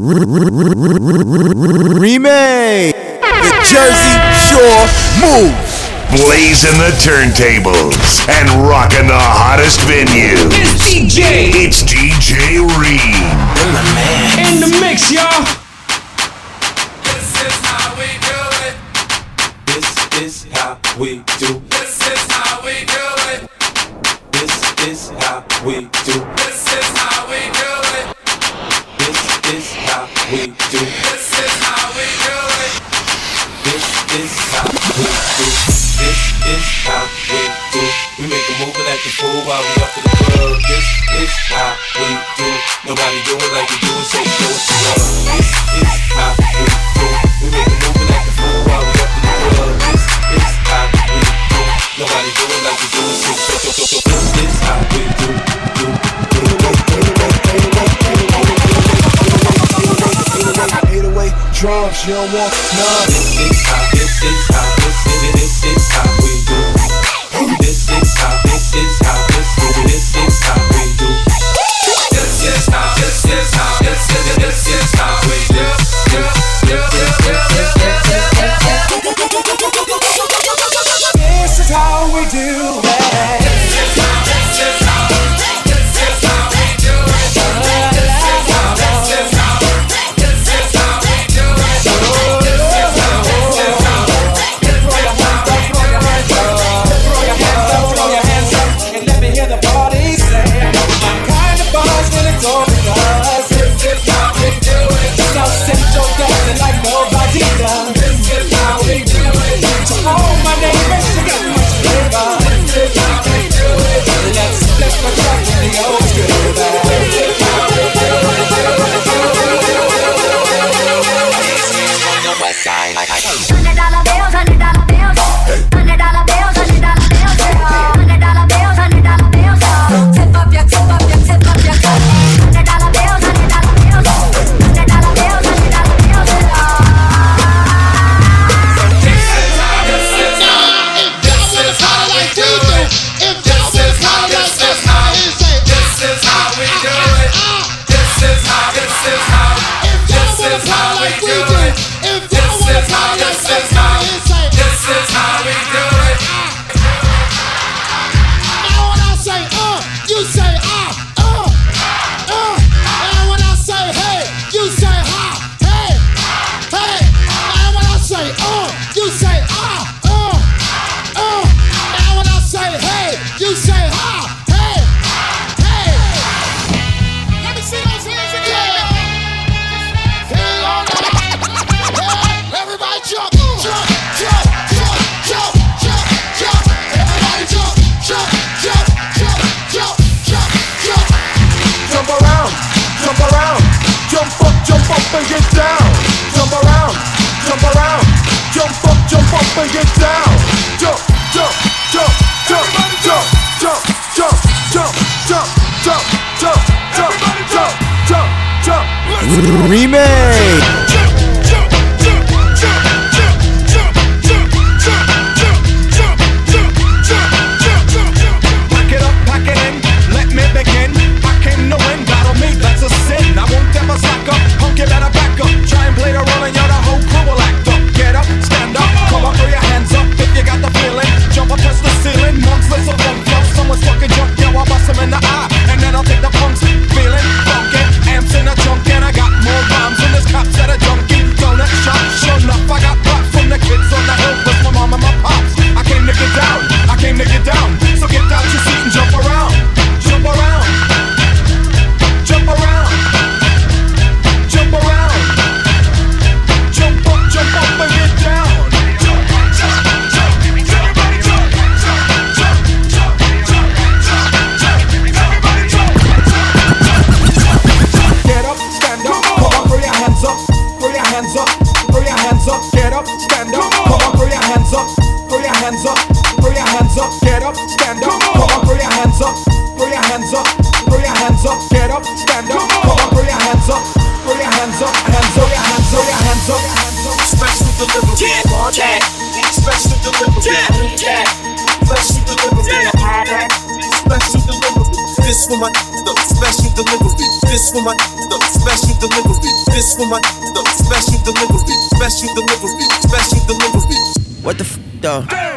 Remake the Jersey Shore Move. Blazing the turntables and rocking the hottest venues. It's DJ. It's DJ Reed. In the mix, y'all. This is how we do it. This is how we do it. while we up in the club. This is how we do. Nobody do it like we do so show us to us. This is how we do. We make a move and act a fool while we up in the club. This is how we do. Nobody do it like we do so show, us show, show. This is how we do, do, do, do, do, do, do, do, do, Drums, you don't want none. This is how, this is how. up and get down. Jump around, jump around. Jump up, jump up and get down. Jump, jump, jump, jump, jump, jump, jump, jump, jump, jump, jump, jump, jump, jump, jump. Remake. I touch the ceiling, mugs, let's up, up, up. Someone's fucking drunk, yo, I bust him in the eye. And then I'll take the punks, feeling funky. Amps in a junk, and I got more rhymes than this cops at a junkie donut shop. Sure enough, I got props from the kids on the hill with my mom and my pops. I came to get down, I came to get down. So get out your hands up.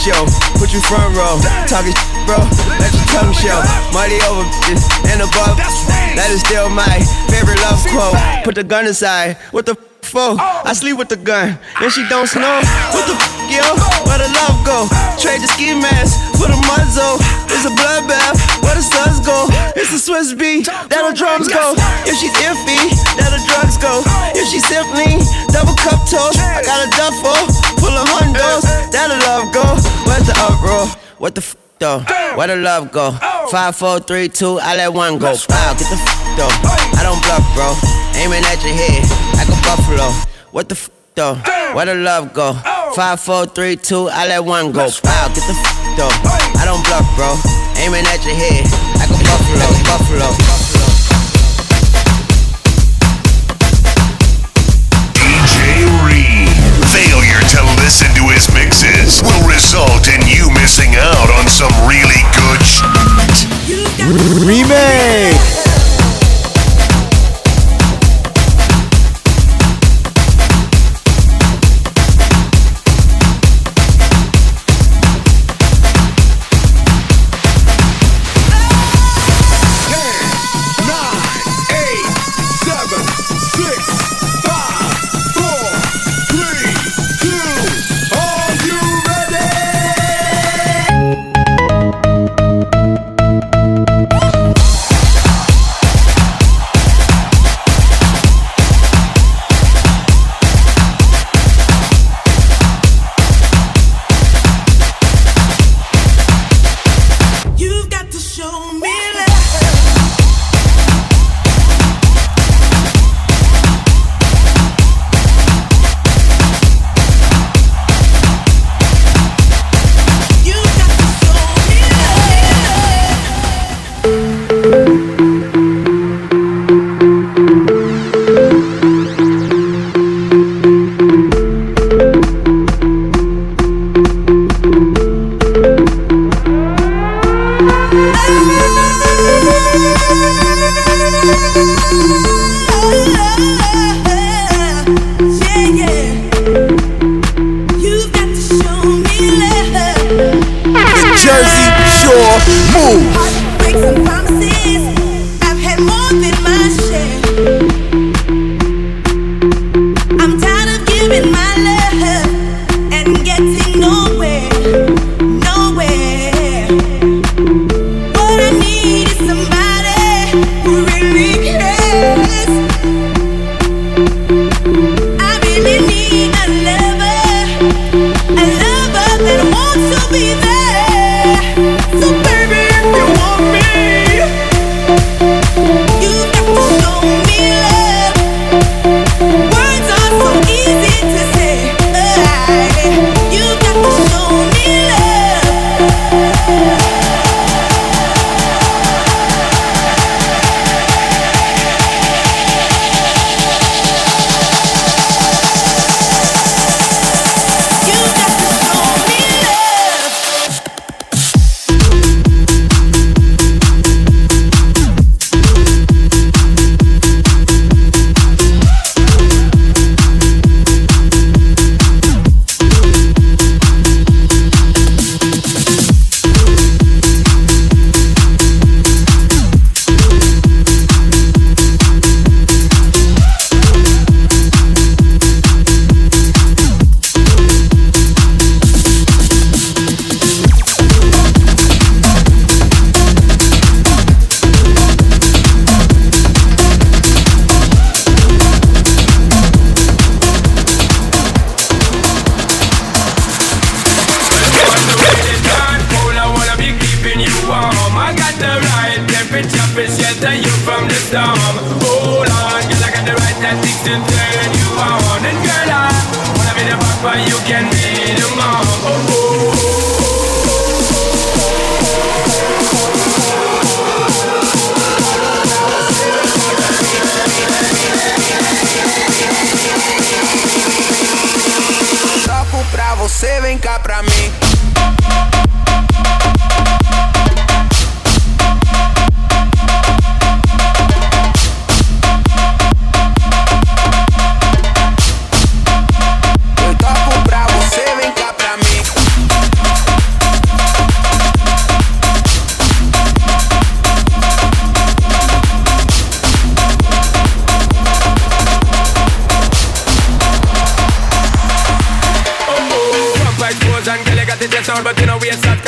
show. Put you front row. Talking bro. Let your tongue show. Money over bitches and above. That is still my favorite love quote. Put the gun aside. What the f- for? I sleep with the gun, and she don't snow. What the f, yo? Where the love go? Trade the ski mask for the muzzle. It's a bloodbath. Where the suns go? It's a Swizz beat. That the drums go. If she's iffy, that the drugs go. If she's simply double cup toast, I got a duffel full of hundos. That the love go. Where's the uproar? What the f? Though. Where the love go? Five, four, three, two, I let one go. Wow, get the f though. I don't bluff, bro. Aiming at your head like a buffalo. What the f though? Where the love go? Five, four, three, two, I let one go. Wow, get the f though. I don't bluff, bro. Aiming at your head like a buffalo, buffalo. DJ Reed. Failure to listen to his mixes will result in you missing out on some really good shit. Remake.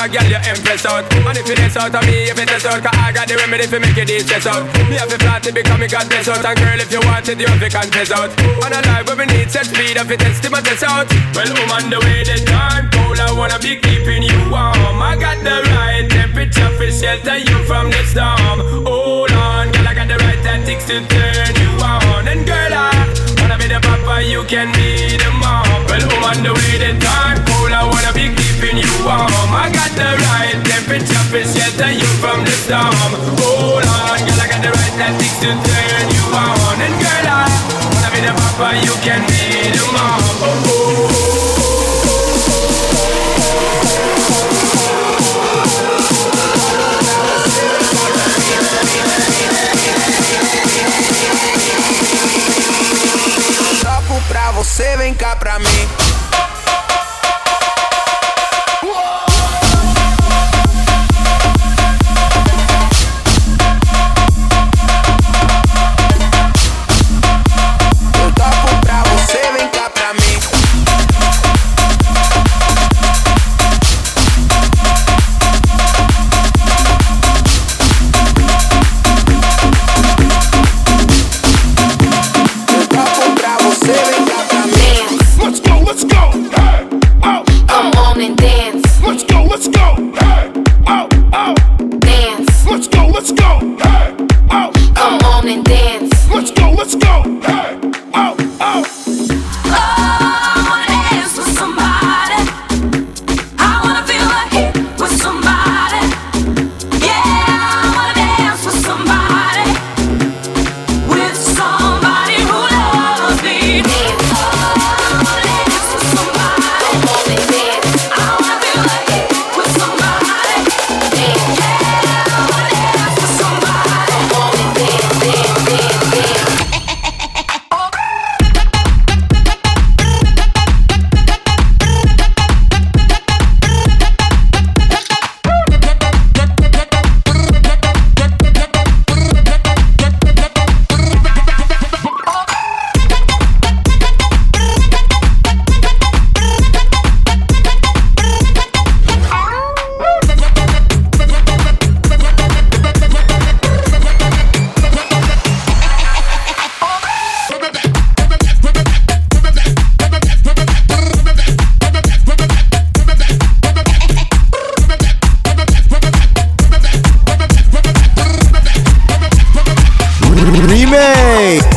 Cause girl, you impress out. And if you test out of me, if you test out Cause I got the remedy for make you de-stress out. Me have a flat to become me God bless out. And girl, if you want it, you have to confess out. On a life where we need set speed If you test him, I test out. Well, I'm on the way, the time cold I wanna be keeping you warm. I got the right temperature for shelter you from the storm. Hold on, girl, I got the right tactics to turn you on. And girl, I wanna be the papa, you can be the mom. Well, I'm the way, the time cold I wanna be keeping you warm. I got the right temperature for shelter you from the storm. Hold on, girl, I got the right tactics to turn you on. And girl, I wanna be the papa, you can be the mom. Oh, oh. oh. Pra você, vem cá pra mim. Remake.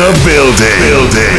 The building. Building.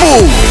Move.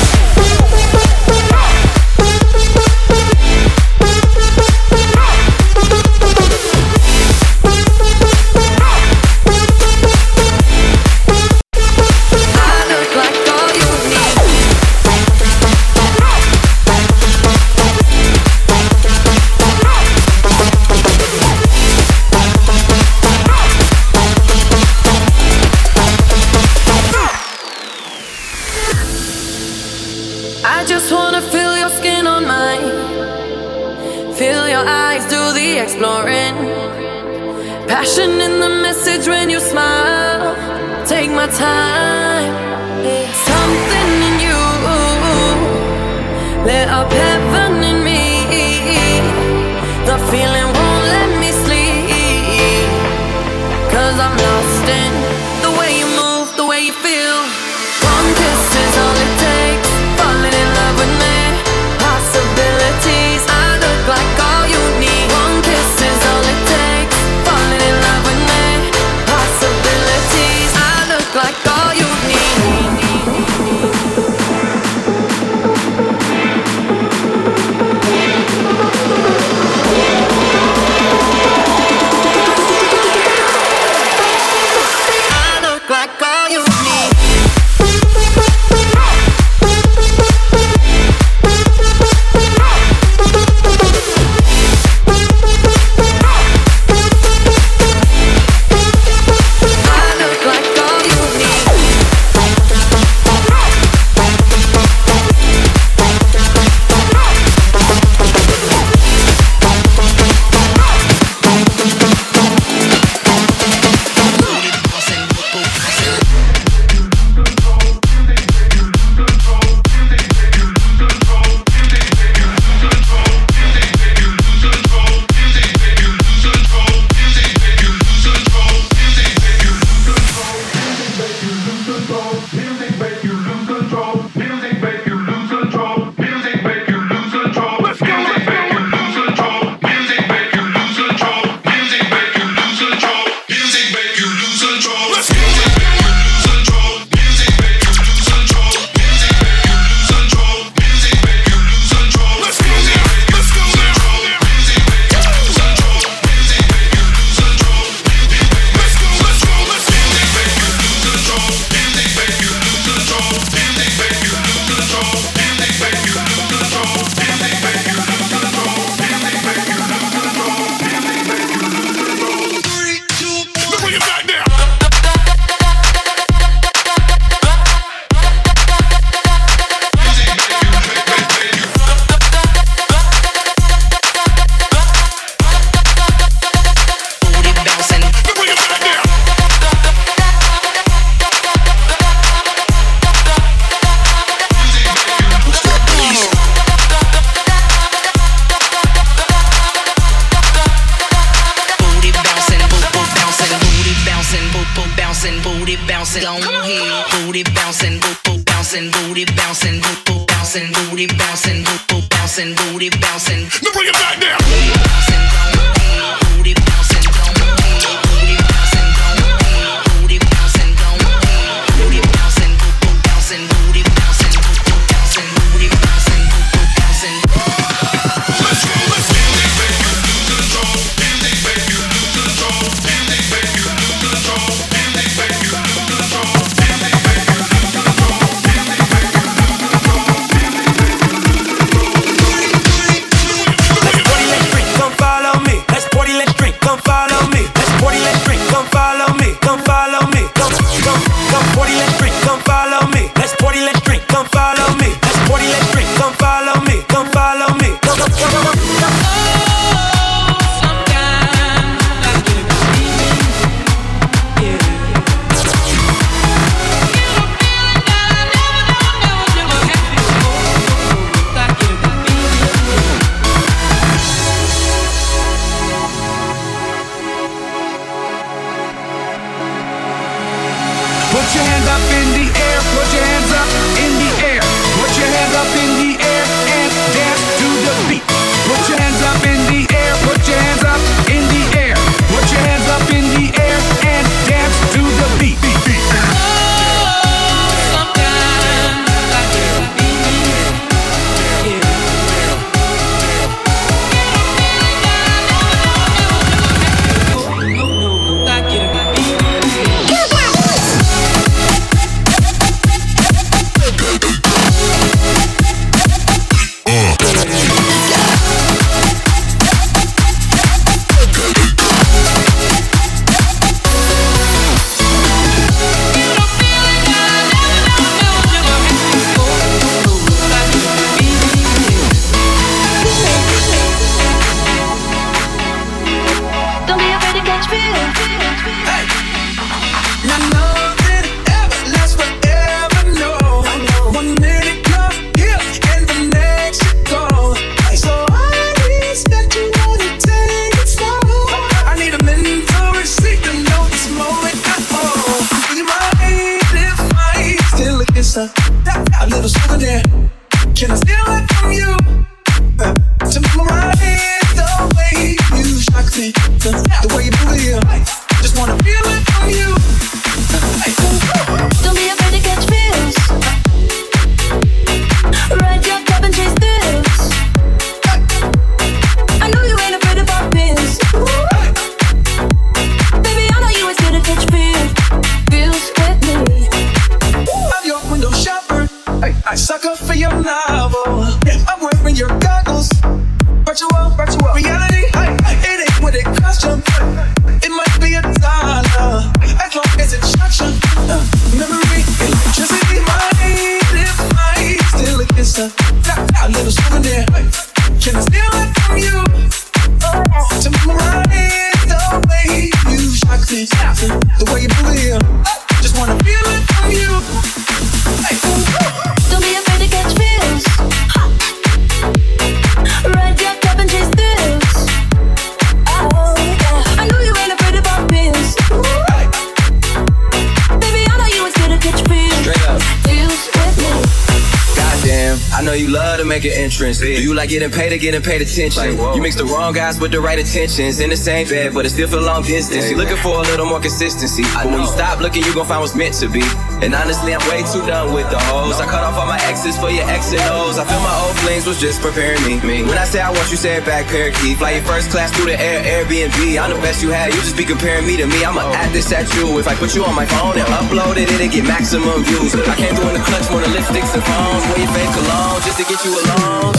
Entrance. Do you like getting paid or getting paid attention? you mix the wrong guys with the right intentions in the same bed, but it still feel long distance. You're looking for a little more consistency. But when you stop looking, you gon' find what's meant to be. And honestly, I'm way too done with the hoes. I cut off all my exes for your X and O's. I feel my old flings was just preparing me. me. When I say I want you, say it back, parakeet. Fly your first class through the air, Airbnb. I'm the best you had, you just be comparing me to me. I'ma add this at you. If I put you on my phone and upload it, it'll get maximum views. I came through in the clutch more than lipsticks and phones. Wear your fake cologne just to get you alone.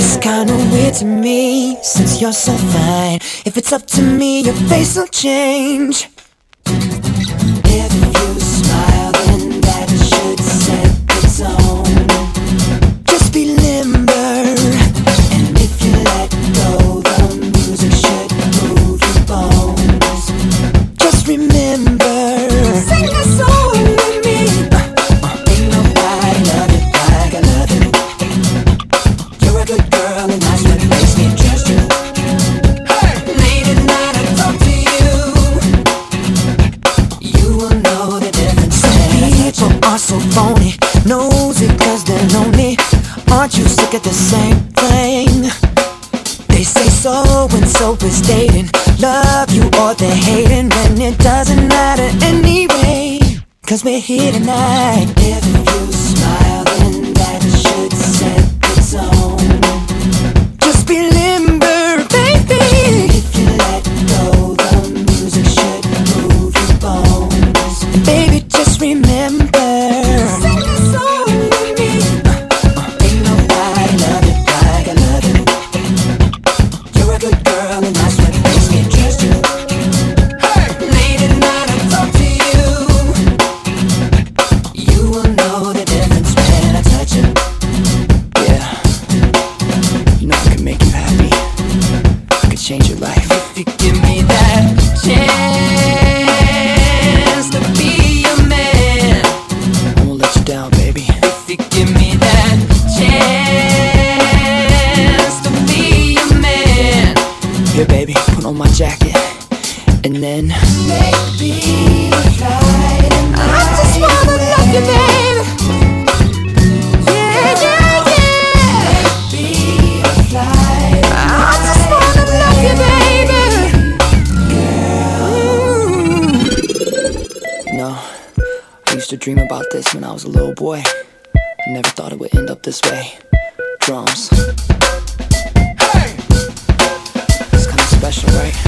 It's kinda weird to me since you're so fine. If it's up to me, your face will change. If you smile, knows it cause they're lonely. Aren't you sick of the same thing? They say so and so is dating, love you or they're hating, when it doesn't matter anyway. Cause we're here tonight. About this when I was a little boy. I never thought it would end up this way. Drums. It's kinda special, right?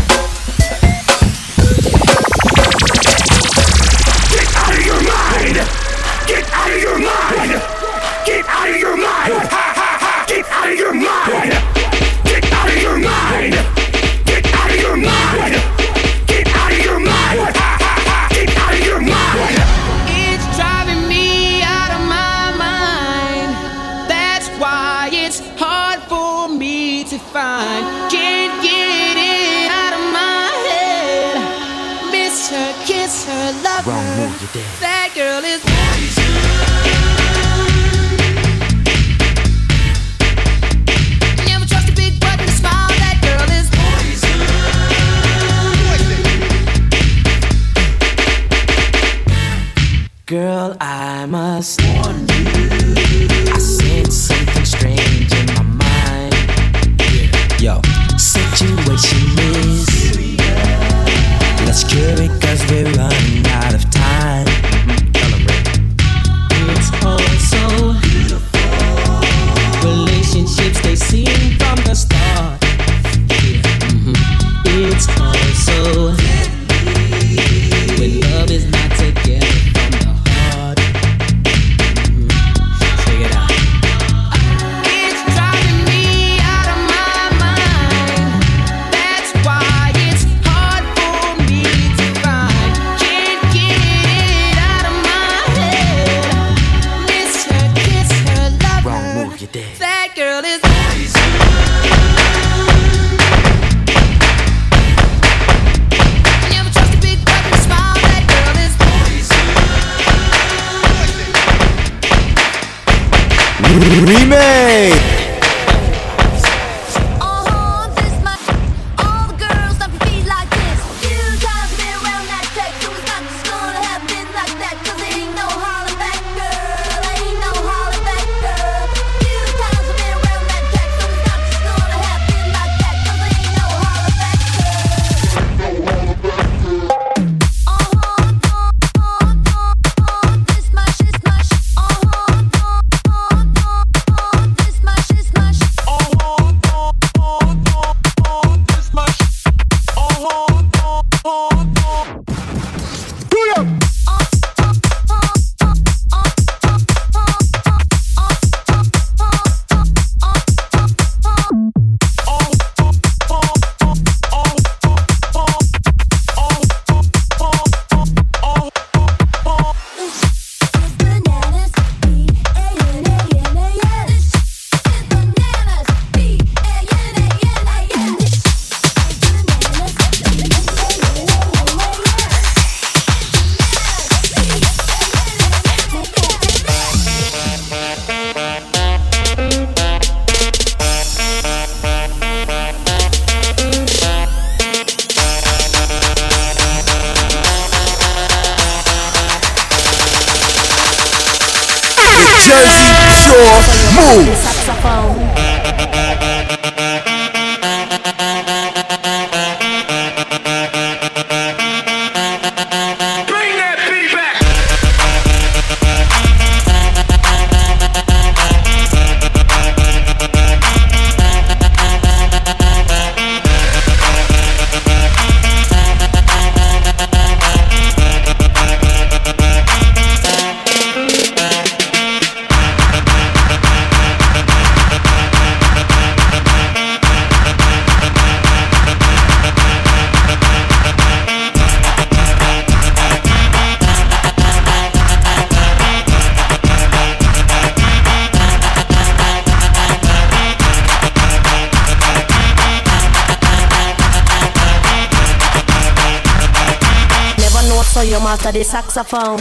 safão.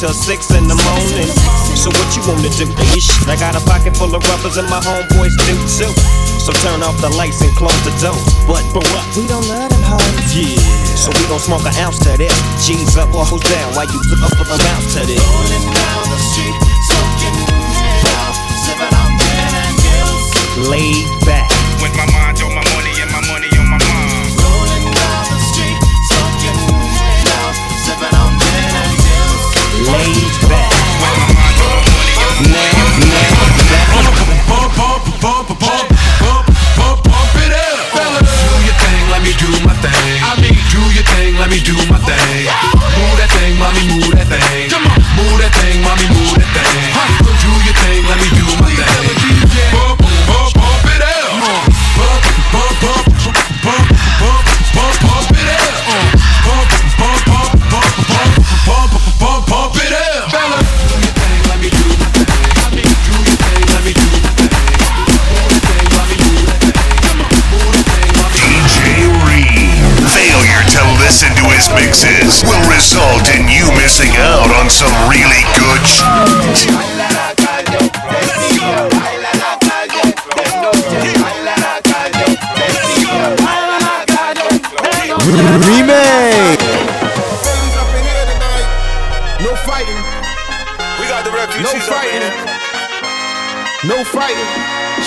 till six in the morning. So what you wanna do? Ish. I got a pocket full of rubbers and my homeboys do too. So turn off the lights and close the door. But bro, we don't love them hoes. Yeah. So we gon' smoke an ounce to this. G's up or hoes down. Why you up for a bounce to this? Rolling down the street, smoking, yeah, sipping on gin and gills. Laid back. With my mind. me do my thing.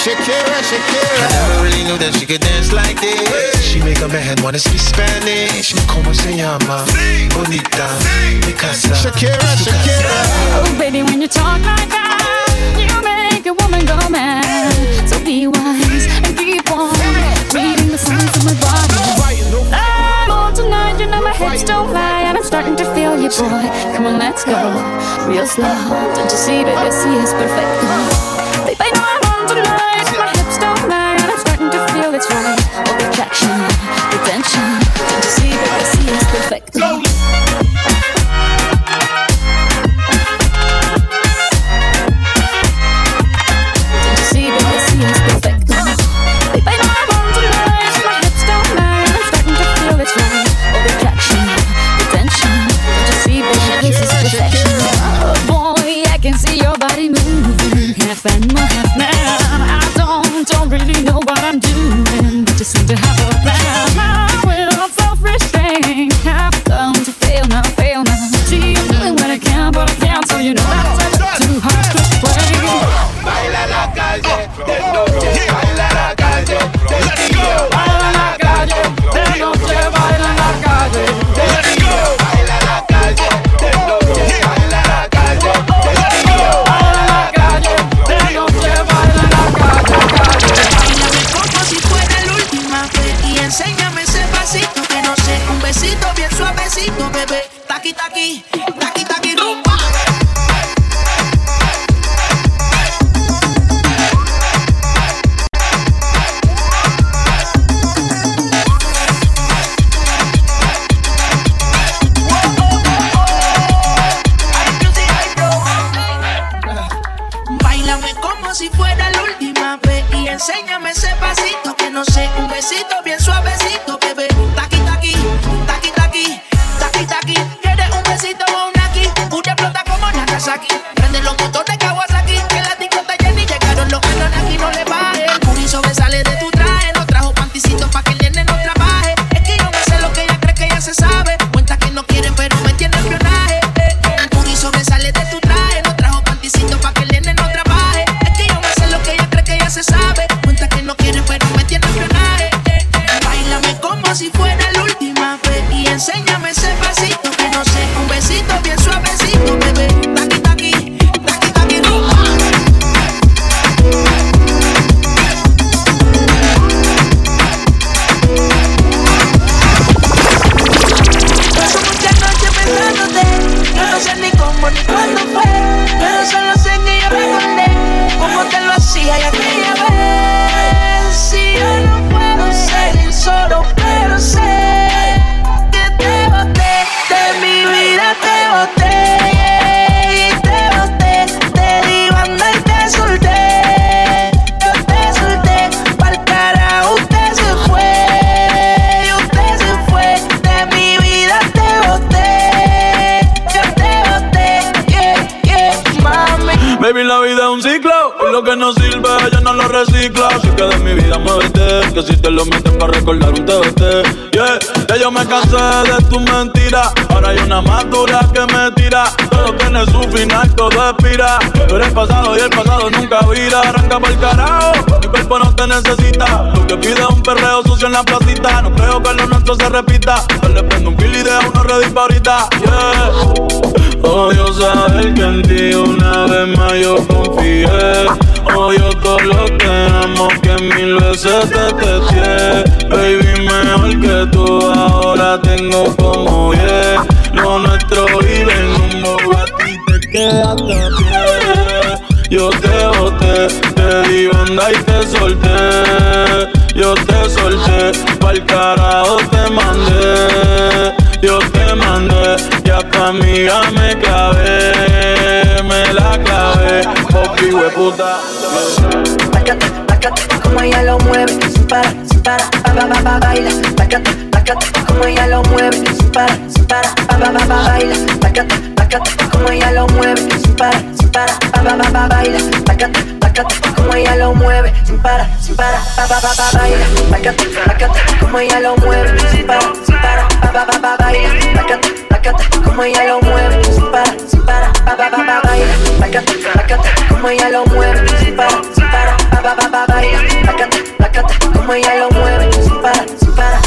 Shakira, Shakira. I never really knew that she could dance like this. She make a man wanna speak Spanish. Como se llama? Sí. Bonita. Sí. Mikasa. Shakira, Shakira. Oh, baby, when you talk like that, you make a woman go mad. So be wise and keep on reading the signs of my body. I'm on tonight, you know my hips don't lie, and I'm starting to feel you, boy. Come on, let's go, real slow. Don't you see, baby, see is perfect. ocean Que si te lo meten para recordar un TBT. Yeah, ya yo me cansé de tu mentira. Ahora hay una más dura que me tira. Todo tiene su final, todo expira. Pero el pasado y el pasado nunca vira. Arranca por el carajo. Mi cuerpo no te necesita. Lo que pide un perreo sucio en la placita. No creo que lo nuestro se repita. Yo le prendo un kill y dejo uno ready pa' ahorita. Yeah. Odio saber que en ti una vez más yo confié. Odio todo lo que que mil veces te testé. Baby, mejor que tú ahora tengo como yeah. Lo nuestro vive en un Bugatti, te quedaste a. Yo te boté, te di banda y te solté. Yo te solté, pa'l carajo te mandé. Yo te mandé, y a tu amiga me clavé. Popi hueputa. Tácate, como ella lo mueve, sin parar, sin parar, pa pa pa pa baila. Tácate, tácate, como ella lo mueve, sin parar, sin parar, pa pa pa pa baila. Tácate, tácate, como ella lo mueve, sin parar, sin parar, pa pa pa pa baila. Tácate, tácate, como ella lo mueve, sin parar, sin parar, pa pa pa pa baila. Tácate, tácate, como ella lo mueve, sin parar, como ella lo mueve, sin para, sin para, baila, bacata, bacata, como ella lo mueve, sin para, sin para, ba ba ba ba baila, bacata, como ella lo mueve, sin para, sin para,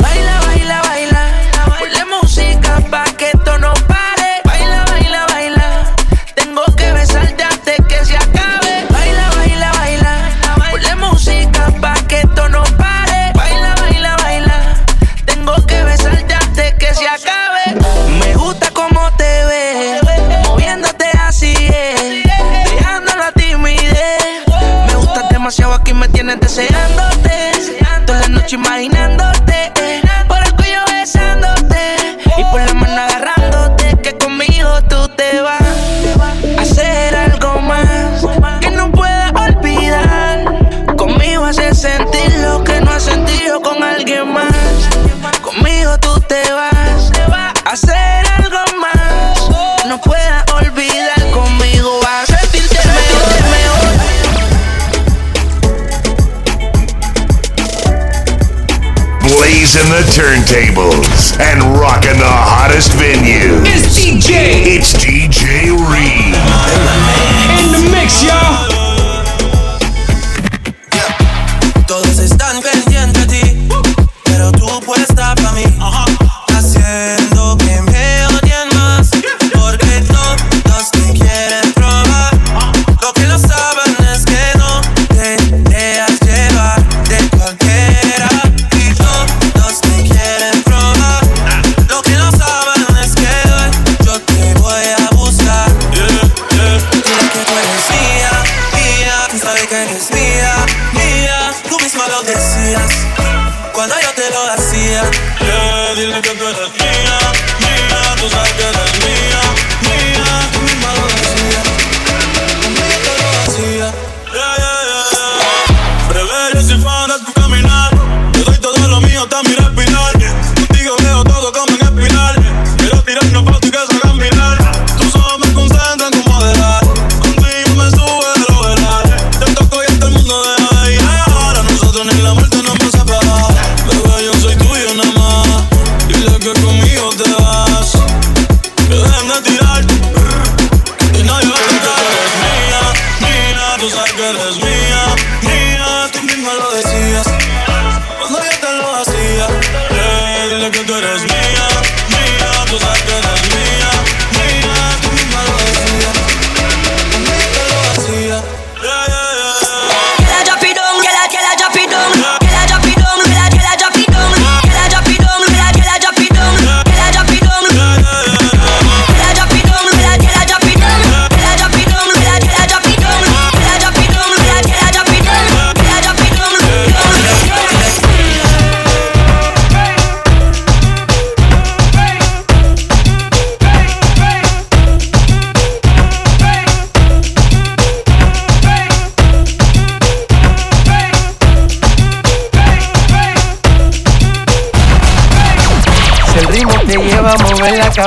baila, baila, baila antecedente turntables and rocking the hottest venue. It's DJ. It's DJ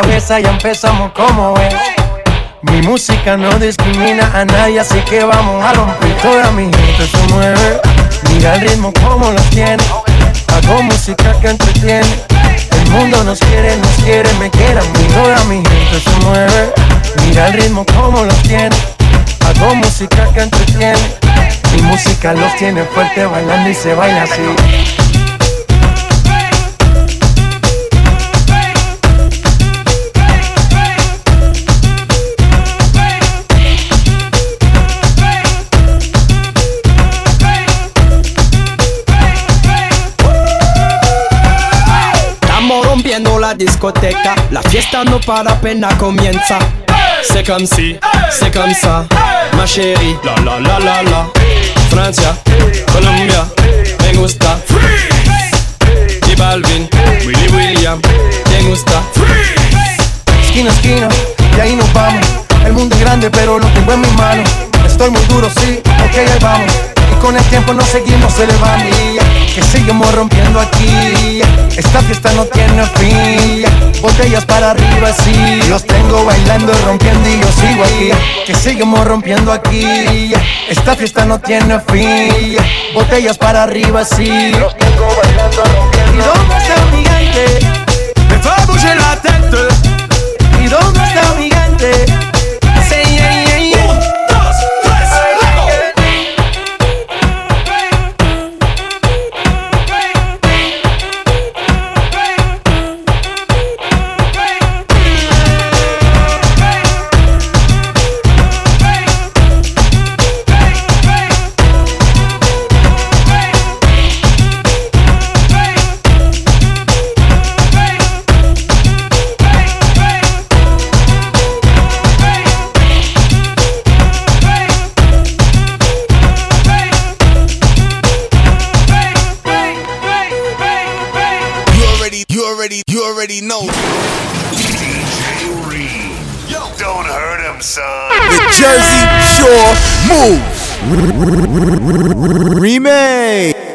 cabeza, ya empezamos como es. Mi música no discrimina a nadie, así que vamos a romper. Toda mi gente se mueve. Mira el ritmo como lo tiene. Hago música que entretiene. El mundo nos quiere, nos quiere, me quiere a mí. Toda mi gente se mueve. Mira el ritmo como lo tiene. Hago música que entretiene. Mi música los tiene fuerte bailando y se baila así. La discoteca, la fiesta no para apenas comienza. C'est comme si, c'est comme ma chérie, la la la la la. Francia, Colombia, me gusta. J Balvin, Willy William, te gusta. Esquina esquina, y ahí nos vamos. El mundo es grande, pero lo tengo en mis manos. Estoy muy duro, sí, ok, ahí vamos. Y con el tiempo nos seguimos elevando. Que seguimos rompiendo aquí. Esta fiesta no tiene fin. Botellas para arriba, sí. Los tengo bailando, rompiendo y yo sigo aquí. Que seguimos rompiendo aquí. Esta fiesta no tiene fin. Botellas para arriba, sí. Los tengo bailando, rompiendo. ¿Y dónde está mi gente? Me bouger la tête. ¿Y dónde está mi gente? Already, you know. DJ Reed. Yo, don't hurt him, son. The Jersey Shore Move. Remake.